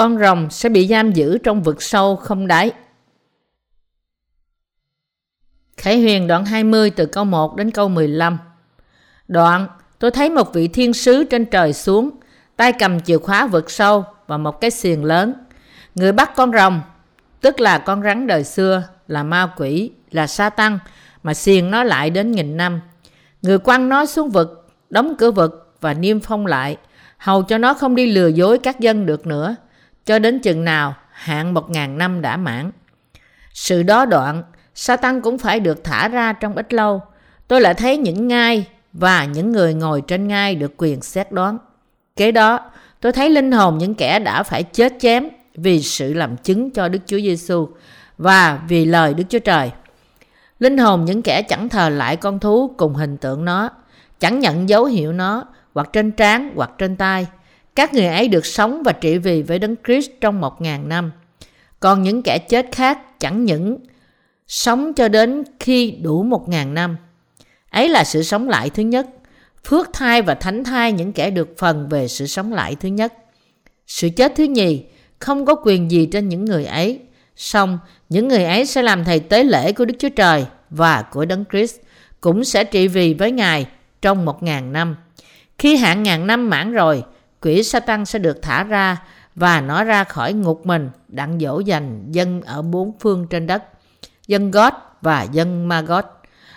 con rồng sẽ bị giam giữ trong vực sâu không đáy. Khải Huyền đoạn 20 từ câu 1 đến câu 15 Đoạn, tôi thấy một vị thiên sứ trên trời xuống, tay cầm chìa khóa vực sâu và một cái xiềng lớn. Người bắt con rồng, tức là con rắn đời xưa, là ma quỷ, là sa tăng, mà xiềng nó lại đến nghìn năm. Người quăng nó xuống vực, đóng cửa vực và niêm phong lại, hầu cho nó không đi lừa dối các dân được nữa, cho đến chừng nào hạn một ngàn năm đã mãn. Sự đó đoạn, sa tăng cũng phải được thả ra trong ít lâu. Tôi lại thấy những ngai và những người ngồi trên ngai được quyền xét đoán. Kế đó, tôi thấy linh hồn những kẻ đã phải chết chém vì sự làm chứng cho Đức Chúa Giêsu và vì lời Đức Chúa Trời. Linh hồn những kẻ chẳng thờ lại con thú cùng hình tượng nó, chẳng nhận dấu hiệu nó, hoặc trên trán hoặc trên tay. Các người ấy được sống và trị vì với Đấng Christ trong một ngàn năm. Còn những kẻ chết khác chẳng những sống cho đến khi đủ một ngàn năm. Ấy là sự sống lại thứ nhất. Phước thai và thánh thai những kẻ được phần về sự sống lại thứ nhất. Sự chết thứ nhì không có quyền gì trên những người ấy. Xong, những người ấy sẽ làm thầy tế lễ của Đức Chúa Trời và của Đấng Christ, cũng sẽ trị vì với Ngài trong một ngàn năm. Khi hạn ngàn năm mãn rồi, quỷ Satan sẽ được thả ra và nó ra khỏi ngục mình đặng dỗ dành dân ở bốn phương trên đất, dân God và dân Magot.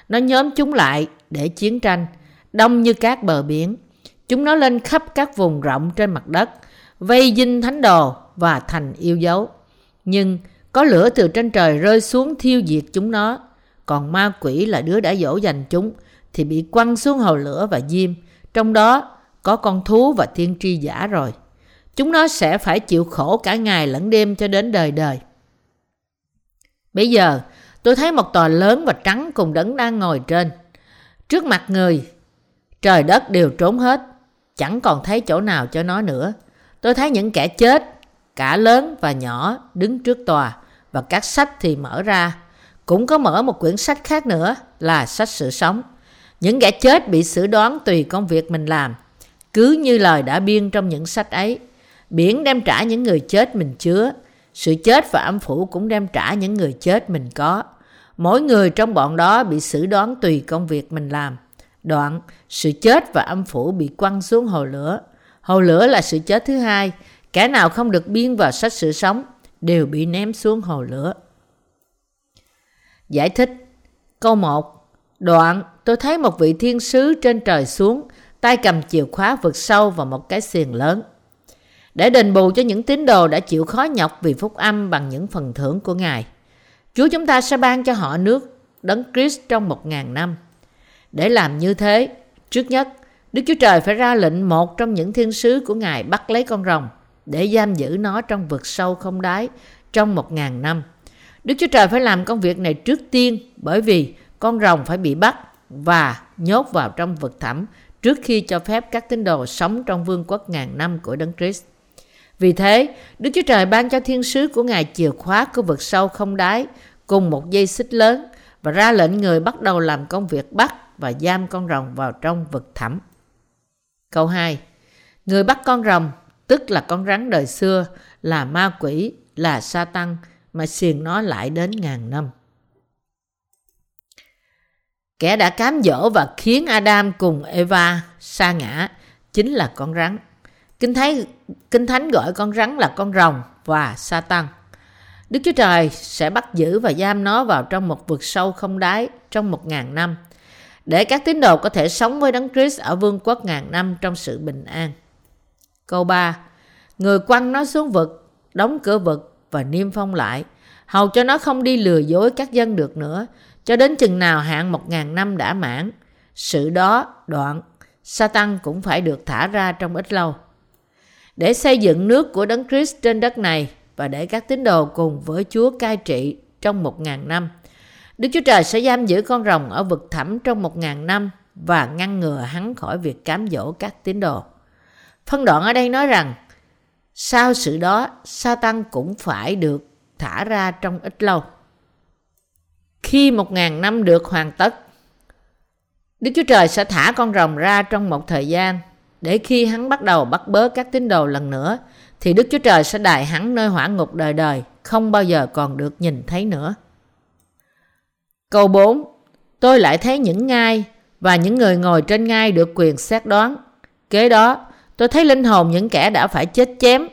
Nó nhóm chúng lại để chiến tranh, đông như các bờ biển. Chúng nó lên khắp các vùng rộng trên mặt đất, vây dinh thánh đồ và thành yêu dấu. Nhưng có lửa từ trên trời rơi xuống thiêu diệt chúng nó. Còn ma quỷ là đứa đã dỗ dành chúng thì bị quăng xuống hồ lửa và diêm. Trong đó có con thú và thiên tri giả rồi. Chúng nó sẽ phải chịu khổ cả ngày lẫn đêm cho đến đời đời. Bây giờ, tôi thấy một tòa lớn và trắng cùng đấng đang ngồi trên. Trước mặt người, trời đất đều trốn hết, chẳng còn thấy chỗ nào cho nó nữa. Tôi thấy những kẻ chết, cả lớn và nhỏ, đứng trước tòa, và các sách thì mở ra. Cũng có mở một quyển sách khác nữa là sách sự sống. Những kẻ chết bị xử đoán tùy công việc mình làm, cứ như lời đã biên trong những sách ấy. Biển đem trả những người chết mình chứa, sự chết và âm phủ cũng đem trả những người chết mình có. Mỗi người trong bọn đó bị xử đoán tùy công việc mình làm. Đoạn, sự chết và âm phủ bị quăng xuống hồ lửa. Hồ lửa là sự chết thứ hai. Kẻ nào không được biên vào sách sự sống đều bị ném xuống hồ lửa. Giải thích Câu 1 Đoạn, tôi thấy một vị thiên sứ trên trời xuống, tay cầm chìa khóa vượt sâu vào một cái xiềng lớn. Để đền bù cho những tín đồ đã chịu khó nhọc vì phúc âm bằng những phần thưởng của Ngài. Chúa chúng ta sẽ ban cho họ nước đấng Christ trong một ngàn năm. Để làm như thế, trước nhất, Đức Chúa Trời phải ra lệnh một trong những thiên sứ của Ngài bắt lấy con rồng để giam giữ nó trong vực sâu không đáy trong một ngàn năm. Đức Chúa Trời phải làm công việc này trước tiên bởi vì con rồng phải bị bắt và nhốt vào trong vực thẳm trước khi cho phép các tín đồ sống trong vương quốc ngàn năm của Đấng Christ. Vì thế, Đức Chúa Trời ban cho thiên sứ của Ngài chìa khóa của vực sâu không đáy cùng một dây xích lớn và ra lệnh người bắt đầu làm công việc bắt và giam con rồng vào trong vực thẳm. Câu 2. Người bắt con rồng, tức là con rắn đời xưa, là ma quỷ, là sa tăng, mà xiềng nó lại đến ngàn năm. Kẻ đã cám dỗ và khiến Adam cùng Eva sa ngã chính là con rắn. Kinh Thánh, Kinh Thánh gọi con rắn là con rồng và Satan. Đức Chúa Trời sẽ bắt giữ và giam nó vào trong một vực sâu không đáy trong một ngàn năm để các tín đồ có thể sống với Đấng Christ ở vương quốc ngàn năm trong sự bình an. Câu 3. Người quăng nó xuống vực, đóng cửa vực và niêm phong lại, hầu cho nó không đi lừa dối các dân được nữa, cho đến chừng nào hạn một ngàn năm đã mãn. Sự đó đoạn, Satan cũng phải được thả ra trong ít lâu. Để xây dựng nước của Đấng Christ trên đất này và để các tín đồ cùng với Chúa cai trị trong một ngàn năm. Đức Chúa Trời sẽ giam giữ con rồng ở vực thẳm trong một ngàn năm và ngăn ngừa hắn khỏi việc cám dỗ các tín đồ. Phân đoạn ở đây nói rằng sau sự đó, Satan cũng phải được thả ra trong ít lâu. Khi một ngàn năm được hoàn tất, Đức Chúa Trời sẽ thả con rồng ra trong một thời gian để khi hắn bắt đầu bắt bớ các tín đồ lần nữa thì Đức Chúa Trời sẽ đài hắn nơi hỏa ngục đời đời, không bao giờ còn được nhìn thấy nữa. Câu 4 Tôi lại thấy những ngai và những người ngồi trên ngai được quyền xét đoán. Kế đó, tôi thấy linh hồn những kẻ đã phải chết chém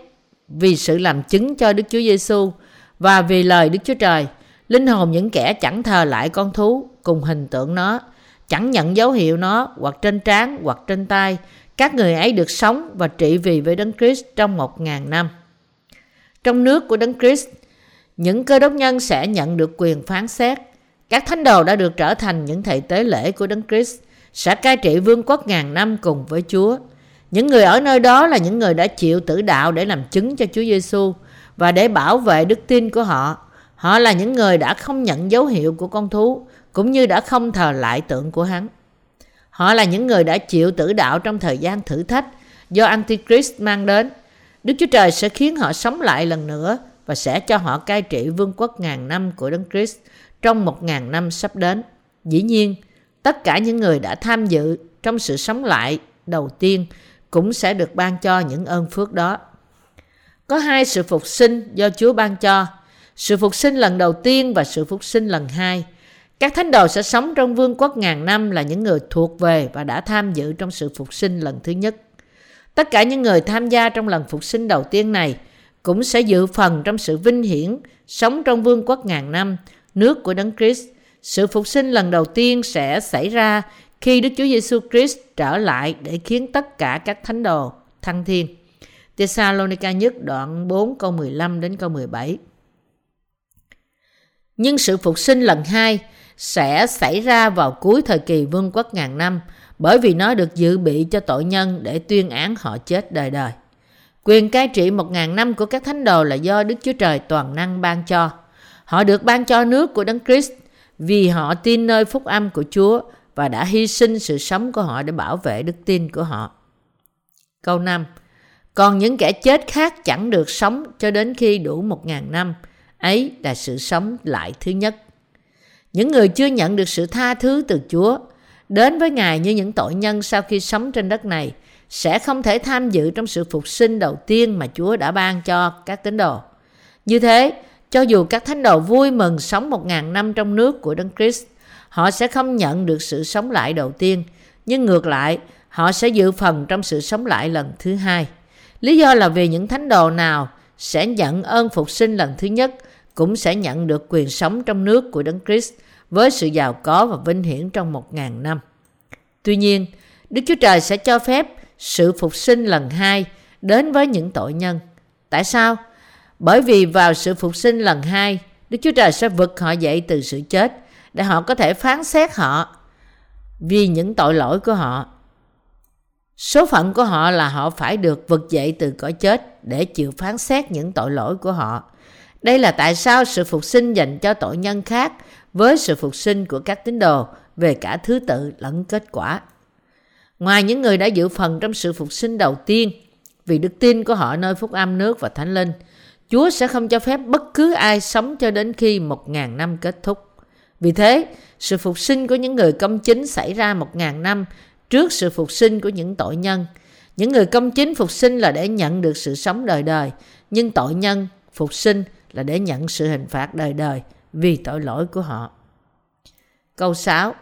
vì sự làm chứng cho Đức Chúa Giêsu và vì lời Đức Chúa Trời. Linh hồn những kẻ chẳng thờ lại con thú cùng hình tượng nó, chẳng nhận dấu hiệu nó hoặc trên trán hoặc trên tay. Các người ấy được sống và trị vì với Đấng Christ trong một ngàn năm. Trong nước của Đấng Christ, những cơ đốc nhân sẽ nhận được quyền phán xét. Các thánh đồ đã được trở thành những thầy tế lễ của Đấng Christ, sẽ cai trị vương quốc ngàn năm cùng với Chúa. Những người ở nơi đó là những người đã chịu tử đạo để làm chứng cho Chúa Giêsu và để bảo vệ đức tin của họ. Họ là những người đã không nhận dấu hiệu của con thú, cũng như đã không thờ lại tượng của hắn. Họ là những người đã chịu tử đạo trong thời gian thử thách do Antichrist mang đến. Đức Chúa Trời sẽ khiến họ sống lại lần nữa và sẽ cho họ cai trị vương quốc ngàn năm của Đấng Christ trong một ngàn năm sắp đến. Dĩ nhiên, tất cả những người đã tham dự trong sự sống lại đầu tiên cũng sẽ được ban cho những ơn phước đó. Có hai sự phục sinh do Chúa ban cho. Sự phục sinh lần đầu tiên và sự phục sinh lần hai. Các thánh đồ sẽ sống trong vương quốc ngàn năm là những người thuộc về và đã tham dự trong sự phục sinh lần thứ nhất. Tất cả những người tham gia trong lần phục sinh đầu tiên này cũng sẽ dự phần trong sự vinh hiển, sống trong vương quốc ngàn năm, nước của Đấng Christ. Sự phục sinh lần đầu tiên sẽ xảy ra khi Đức Chúa Giêsu Christ trở lại để khiến tất cả các thánh đồ thăng thiên. Thessalonica nhất đoạn 4 câu 15 đến câu 17. Nhưng sự phục sinh lần hai sẽ xảy ra vào cuối thời kỳ vương quốc ngàn năm, bởi vì nó được dự bị cho tội nhân để tuyên án họ chết đời đời. Quyền cai trị một ngàn năm của các thánh đồ là do Đức Chúa Trời toàn năng ban cho. Họ được ban cho nước của Đấng Christ vì họ tin nơi phúc âm của Chúa và đã hy sinh sự sống của họ để bảo vệ đức tin của họ. Câu 5 Còn những kẻ chết khác chẳng được sống cho đến khi đủ một ngàn năm. Ấy là sự sống lại thứ nhất. Những người chưa nhận được sự tha thứ từ Chúa đến với Ngài như những tội nhân sau khi sống trên đất này sẽ không thể tham dự trong sự phục sinh đầu tiên mà Chúa đã ban cho các tín đồ. Như thế, cho dù các thánh đồ vui mừng sống một ngàn năm trong nước của Đấng Christ, họ sẽ không nhận được sự sống lại đầu tiên, nhưng ngược lại, họ sẽ dự phần trong sự sống lại lần thứ hai. Lý do là vì những thánh đồ nào sẽ nhận ơn phục sinh lần thứ nhất cũng sẽ nhận được quyền sống trong nước của Đấng Christ với sự giàu có và vinh hiển trong một ngàn năm. Tuy nhiên, Đức Chúa Trời sẽ cho phép sự phục sinh lần hai đến với những tội nhân. Tại sao? Bởi vì vào sự phục sinh lần hai, Đức Chúa Trời sẽ vực họ dậy từ sự chết để họ có thể phán xét họ vì những tội lỗi của họ. Số phận của họ là họ phải được vực dậy từ cõi chết để chịu phán xét những tội lỗi của họ. Đây là tại sao sự phục sinh dành cho tội nhân khác với sự phục sinh của các tín đồ về cả thứ tự lẫn kết quả. Ngoài những người đã dự phần trong sự phục sinh đầu tiên, vì đức tin của họ nơi phúc âm nước và thánh linh, Chúa sẽ không cho phép bất cứ ai sống cho đến khi một ngàn năm kết thúc. Vì thế, sự phục sinh của những người công chính xảy ra một ngàn năm trước sự phục sinh của những tội nhân. Những người công chính phục sinh là để nhận được sự sống đời đời, nhưng tội nhân phục sinh là để nhận sự hình phạt đời đời vì tội lỗi của họ. Câu 6.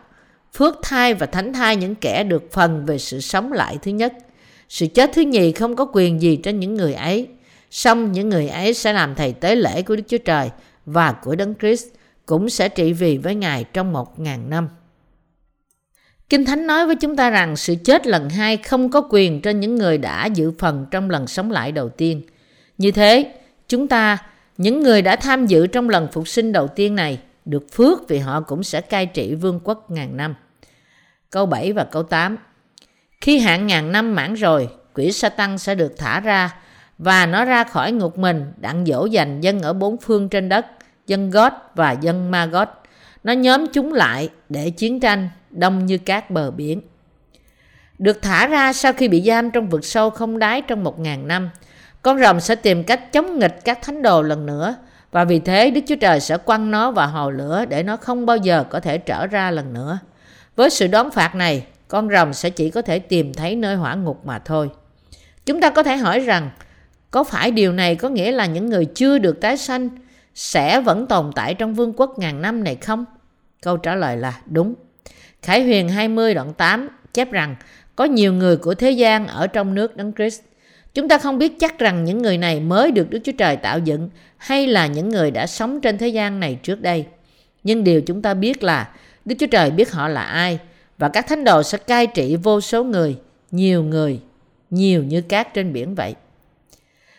Phước thai và thánh thai những kẻ được phần về sự sống lại thứ nhất. Sự chết thứ nhì không có quyền gì trên những người ấy. Xong những người ấy sẽ làm thầy tế lễ của Đức Chúa Trời và của Đấng Christ cũng sẽ trị vì với Ngài trong một ngàn năm. Kinh Thánh nói với chúng ta rằng sự chết lần hai không có quyền trên những người đã dự phần trong lần sống lại đầu tiên. Như thế, chúng ta, những người đã tham dự trong lần phục sinh đầu tiên này, được phước vì họ cũng sẽ cai trị vương quốc ngàn năm. Câu 7 và câu 8 Khi hạn ngàn năm mãn rồi, quỷ Satan sẽ được thả ra và nó ra khỏi ngục mình đặng dỗ dành dân ở bốn phương trên đất, dân God và dân Ma nó nhóm chúng lại để chiến tranh đông như các bờ biển. Được thả ra sau khi bị giam trong vực sâu không đáy trong một ngàn năm, con rồng sẽ tìm cách chống nghịch các thánh đồ lần nữa và vì thế Đức Chúa Trời sẽ quăng nó vào hồ lửa để nó không bao giờ có thể trở ra lần nữa. Với sự đón phạt này, con rồng sẽ chỉ có thể tìm thấy nơi hỏa ngục mà thôi. Chúng ta có thể hỏi rằng, Có phải điều này có nghĩa là những người chưa được tái sanh sẽ vẫn tồn tại trong vương quốc ngàn năm này không? Câu trả lời là đúng. Khải Huyền 20 đoạn 8 chép rằng có nhiều người của thế gian ở trong nước Đấng Christ. Chúng ta không biết chắc rằng những người này mới được Đức Chúa Trời tạo dựng hay là những người đã sống trên thế gian này trước đây. Nhưng điều chúng ta biết là Đức Chúa Trời biết họ là ai và các thánh đồ sẽ cai trị vô số người, nhiều người, nhiều như cát trên biển vậy.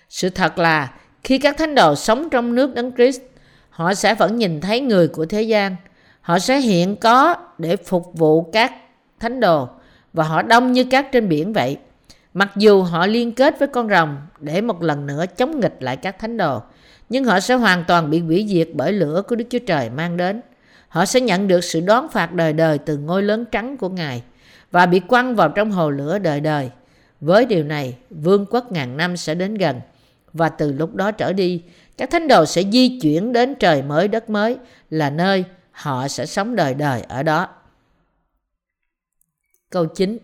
Sự thật là khi các thánh đồ sống trong nước Đấng Christ, họ sẽ vẫn nhìn thấy người của thế gian. Họ sẽ hiện có để phục vụ các thánh đồ và họ đông như cát trên biển vậy. Mặc dù họ liên kết với con rồng để một lần nữa chống nghịch lại các thánh đồ, nhưng họ sẽ hoàn toàn bị hủy diệt bởi lửa của Đức Chúa Trời mang đến. Họ sẽ nhận được sự đón phạt đời đời từ ngôi lớn trắng của Ngài và bị quăng vào trong hồ lửa đời đời. Với điều này, vương quốc ngàn năm sẽ đến gần và từ lúc đó trở đi, các thánh đồ sẽ di chuyển đến trời mới đất mới là nơi họ sẽ sống đời đời ở đó. Câu 9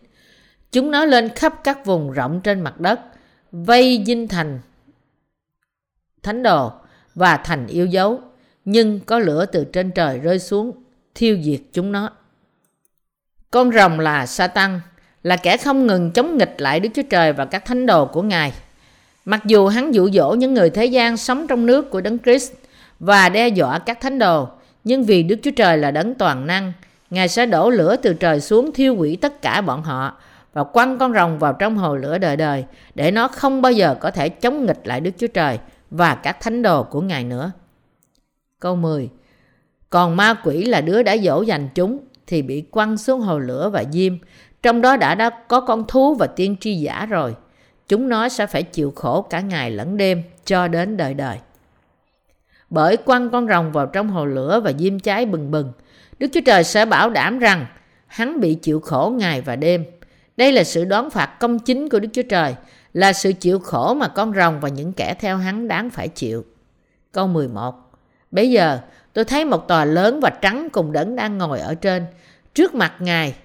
Chúng nó lên khắp các vùng rộng trên mặt đất, vây dinh thành thánh đồ và thành yêu dấu, nhưng có lửa từ trên trời rơi xuống, thiêu diệt chúng nó. Con rồng là Satan, là kẻ không ngừng chống nghịch lại Đức Chúa Trời và các thánh đồ của Ngài. Mặc dù hắn dụ dỗ những người thế gian sống trong nước của Đấng Christ và đe dọa các thánh đồ, nhưng vì Đức Chúa Trời là đấng toàn năng, Ngài sẽ đổ lửa từ trời xuống thiêu hủy tất cả bọn họ và quăng con rồng vào trong hồ lửa đời đời để nó không bao giờ có thể chống nghịch lại Đức Chúa Trời và các thánh đồ của Ngài nữa. Câu 10 Còn ma quỷ là đứa đã dỗ dành chúng thì bị quăng xuống hồ lửa và diêm. Trong đó đã, đã có con thú và tiên tri giả rồi. Chúng nó sẽ phải chịu khổ cả ngày lẫn đêm cho đến đời đời. Bởi quăng con rồng vào trong hồ lửa và diêm cháy bừng bừng, Đức Chúa Trời sẽ bảo đảm rằng hắn bị chịu khổ ngày và đêm. Đây là sự đoán phạt công chính của Đức Chúa Trời, là sự chịu khổ mà con rồng và những kẻ theo hắn đáng phải chịu. Câu 11 Bây giờ tôi thấy một tòa lớn và trắng cùng đấng đang ngồi ở trên. Trước mặt Ngài,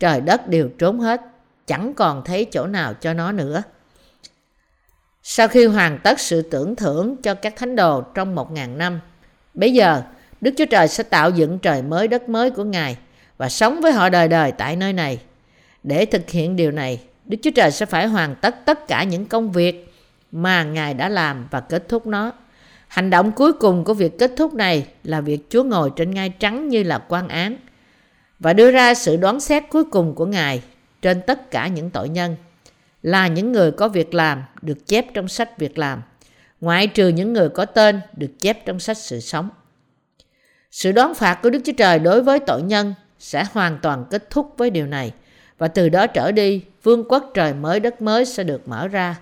trời đất đều trốn hết, chẳng còn thấy chỗ nào cho nó nữa. Sau khi hoàn tất sự tưởng thưởng cho các thánh đồ trong một ngàn năm, bây giờ Đức Chúa Trời sẽ tạo dựng trời mới đất mới của Ngài và sống với họ đời đời tại nơi này. Để thực hiện điều này, Đức Chúa Trời sẽ phải hoàn tất tất cả những công việc mà Ngài đã làm và kết thúc nó. Hành động cuối cùng của việc kết thúc này là việc Chúa ngồi trên ngai trắng như là quan án và đưa ra sự đoán xét cuối cùng của Ngài trên tất cả những tội nhân là những người có việc làm được chép trong sách việc làm, ngoại trừ những người có tên được chép trong sách sự sống. Sự đoán phạt của Đức Chúa Trời đối với tội nhân sẽ hoàn toàn kết thúc với điều này và từ đó trở đi vương quốc trời mới đất mới sẽ được mở ra.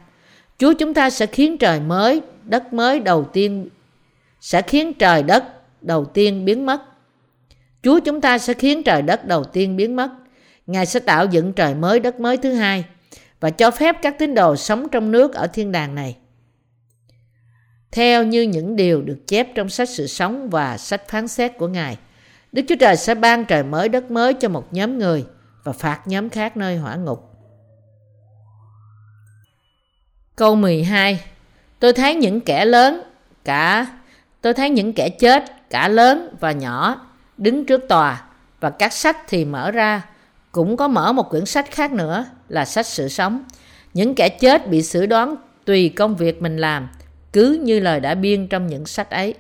Chúa chúng ta sẽ khiến trời mới, đất mới đầu tiên sẽ khiến trời đất đầu tiên biến mất. Chúa chúng ta sẽ khiến trời đất đầu tiên biến mất. Ngài sẽ tạo dựng trời mới đất mới thứ hai và cho phép các tín đồ sống trong nước ở thiên đàng này. Theo như những điều được chép trong sách sự sống và sách phán xét của Ngài, Đức Chúa Trời sẽ ban trời mới đất mới cho một nhóm người và phạt nhóm khác nơi hỏa ngục. Câu 12 Tôi thấy những kẻ lớn, cả tôi thấy những kẻ chết, cả lớn và nhỏ, đứng trước tòa và các sách thì mở ra cũng có mở một quyển sách khác nữa là sách sự sống. Những kẻ chết bị xử đoán tùy công việc mình làm, cứ như lời đã biên trong những sách ấy.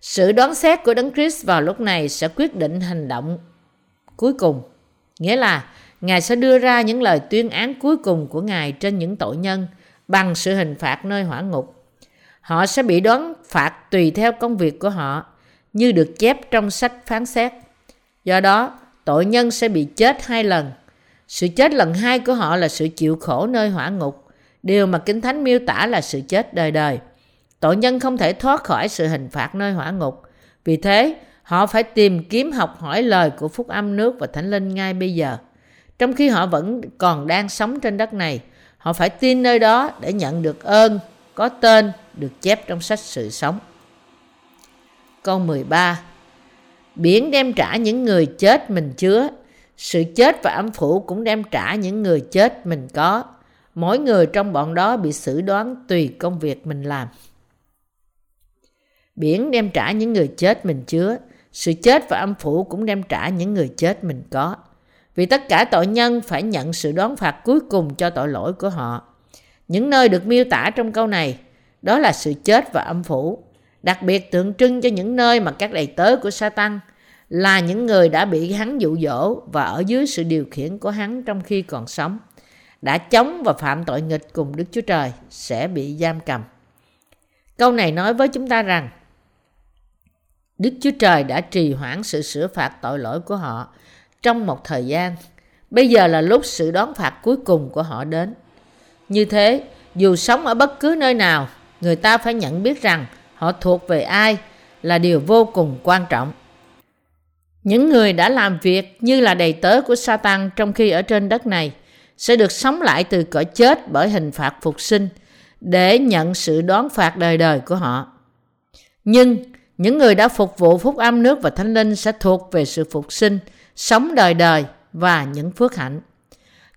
Sự đoán xét của Đấng Christ vào lúc này sẽ quyết định hành động cuối cùng. Nghĩa là Ngài sẽ đưa ra những lời tuyên án cuối cùng của Ngài trên những tội nhân bằng sự hình phạt nơi hỏa ngục. Họ sẽ bị đoán phạt tùy theo công việc của họ, như được chép trong sách phán xét. Do đó, tội nhân sẽ bị chết hai lần. Sự chết lần hai của họ là sự chịu khổ nơi hỏa ngục, điều mà Kinh Thánh miêu tả là sự chết đời đời. Tội nhân không thể thoát khỏi sự hình phạt nơi hỏa ngục. Vì thế, họ phải tìm kiếm học hỏi lời của Phúc Âm nước và Thánh Linh ngay bây giờ. Trong khi họ vẫn còn đang sống trên đất này, họ phải tin nơi đó để nhận được ơn, có tên được chép trong sách sự sống. Câu 13 Biển đem trả những người chết mình chứa, sự chết và âm phủ cũng đem trả những người chết mình có. mỗi người trong bọn đó bị xử đoán tùy công việc mình làm. Biển đem trả những người chết mình chứa, sự chết và âm phủ cũng đem trả những người chết mình có. Vì tất cả tội nhân phải nhận sự đoán phạt cuối cùng cho tội lỗi của họ. Những nơi được miêu tả trong câu này, đó là sự chết và âm phủ, đặc biệt tượng trưng cho những nơi mà các đầy tớ của Satan là những người đã bị hắn dụ dỗ và ở dưới sự điều khiển của hắn trong khi còn sống, đã chống và phạm tội nghịch cùng Đức Chúa Trời sẽ bị giam cầm. Câu này nói với chúng ta rằng Đức Chúa Trời đã trì hoãn sự sửa phạt tội lỗi của họ trong một thời gian. Bây giờ là lúc sự đón phạt cuối cùng của họ đến. Như thế, dù sống ở bất cứ nơi nào, người ta phải nhận biết rằng họ thuộc về ai là điều vô cùng quan trọng. Những người đã làm việc như là đầy tớ của Satan trong khi ở trên đất này sẽ được sống lại từ cõi chết bởi hình phạt phục sinh để nhận sự đón phạt đời đời của họ. Nhưng những người đã phục vụ phúc âm nước và thánh linh sẽ thuộc về sự phục sinh, sống đời đời và những phước hạnh.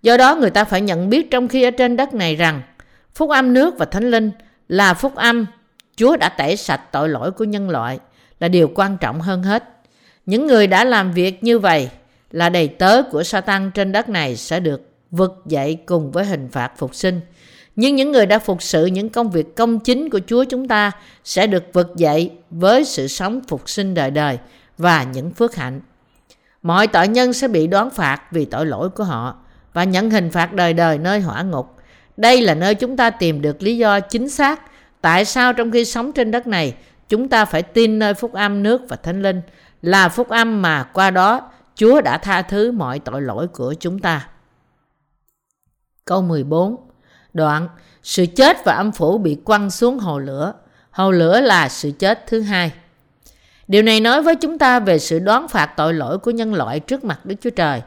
Do đó người ta phải nhận biết trong khi ở trên đất này rằng phúc âm nước và thánh linh là phúc âm Chúa đã tẩy sạch tội lỗi của nhân loại là điều quan trọng hơn hết. Những người đã làm việc như vậy là đầy tớ của Satan trên đất này sẽ được vực dậy cùng với hình phạt phục sinh. Nhưng những người đã phục sự những công việc công chính của Chúa chúng ta sẽ được vực dậy với sự sống phục sinh đời đời và những phước hạnh. Mọi tội nhân sẽ bị đoán phạt vì tội lỗi của họ và nhận hình phạt đời đời nơi hỏa ngục. Đây là nơi chúng ta tìm được lý do chính xác tại sao trong khi sống trên đất này, chúng ta phải tin nơi phúc âm nước và thánh linh là phúc âm mà qua đó Chúa đã tha thứ mọi tội lỗi của chúng ta. Câu 14 Đoạn Sự chết và âm phủ bị quăng xuống hồ lửa. Hồ lửa là sự chết thứ hai. Điều này nói với chúng ta về sự đoán phạt tội lỗi của nhân loại trước mặt Đức Chúa Trời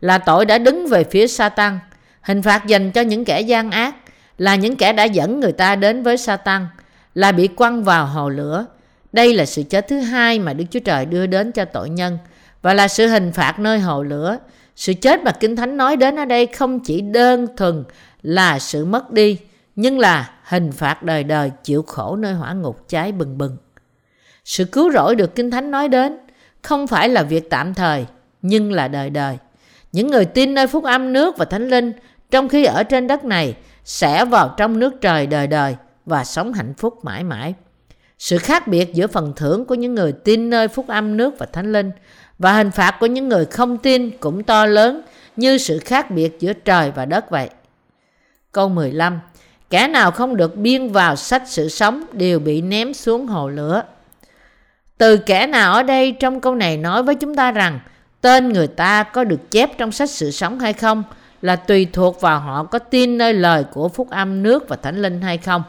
là tội đã đứng về phía Satan, hình phạt dành cho những kẻ gian ác là những kẻ đã dẫn người ta đến với Satan, là bị quăng vào hồ lửa. Đây là sự chết thứ hai mà Đức Chúa Trời đưa đến cho tội nhân và là sự hình phạt nơi hồ lửa. Sự chết mà Kinh Thánh nói đến ở đây không chỉ đơn thuần là sự mất đi, nhưng là hình phạt đời đời chịu khổ nơi hỏa ngục cháy bừng bừng. Sự cứu rỗi được Kinh Thánh nói đến không phải là việc tạm thời, nhưng là đời đời. Những người tin nơi phúc âm nước và thánh linh trong khi ở trên đất này sẽ vào trong nước trời đời đời và sống hạnh phúc mãi mãi. Sự khác biệt giữa phần thưởng của những người tin nơi phúc âm nước và thánh linh và hình phạt của những người không tin cũng to lớn như sự khác biệt giữa trời và đất vậy. Câu 15 Kẻ nào không được biên vào sách sự sống đều bị ném xuống hồ lửa. Từ kẻ nào ở đây trong câu này nói với chúng ta rằng tên người ta có được chép trong sách sự sống hay không, là tùy thuộc vào họ có tin nơi lời của phúc âm nước và thánh linh hay không.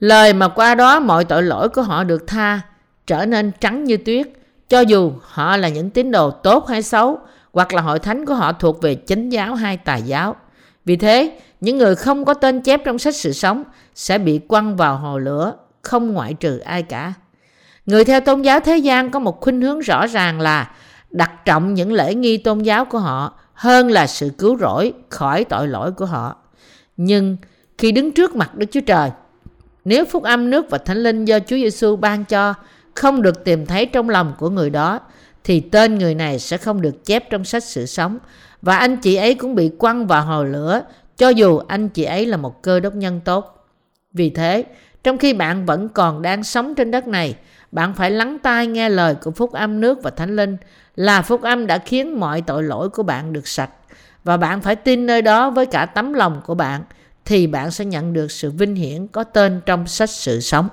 Lời mà qua đó mọi tội lỗi của họ được tha, trở nên trắng như tuyết, cho dù họ là những tín đồ tốt hay xấu, hoặc là hội thánh của họ thuộc về chính giáo hay tà giáo. Vì thế, những người không có tên chép trong sách sự sống sẽ bị quăng vào hồ lửa, không ngoại trừ ai cả. Người theo tôn giáo thế gian có một khuynh hướng rõ ràng là đặt trọng những lễ nghi tôn giáo của họ hơn là sự cứu rỗi khỏi tội lỗi của họ. Nhưng khi đứng trước mặt Đức Chúa Trời, nếu phúc âm nước và thánh linh do Chúa Giêsu ban cho không được tìm thấy trong lòng của người đó, thì tên người này sẽ không được chép trong sách sự sống. Và anh chị ấy cũng bị quăng vào hồ lửa cho dù anh chị ấy là một cơ đốc nhân tốt. Vì thế, trong khi bạn vẫn còn đang sống trên đất này, bạn phải lắng tai nghe lời của phúc âm nước và thánh linh là phúc âm đã khiến mọi tội lỗi của bạn được sạch. Và bạn phải tin nơi đó với cả tấm lòng của bạn thì bạn sẽ nhận được sự vinh hiển có tên trong sách sự sống.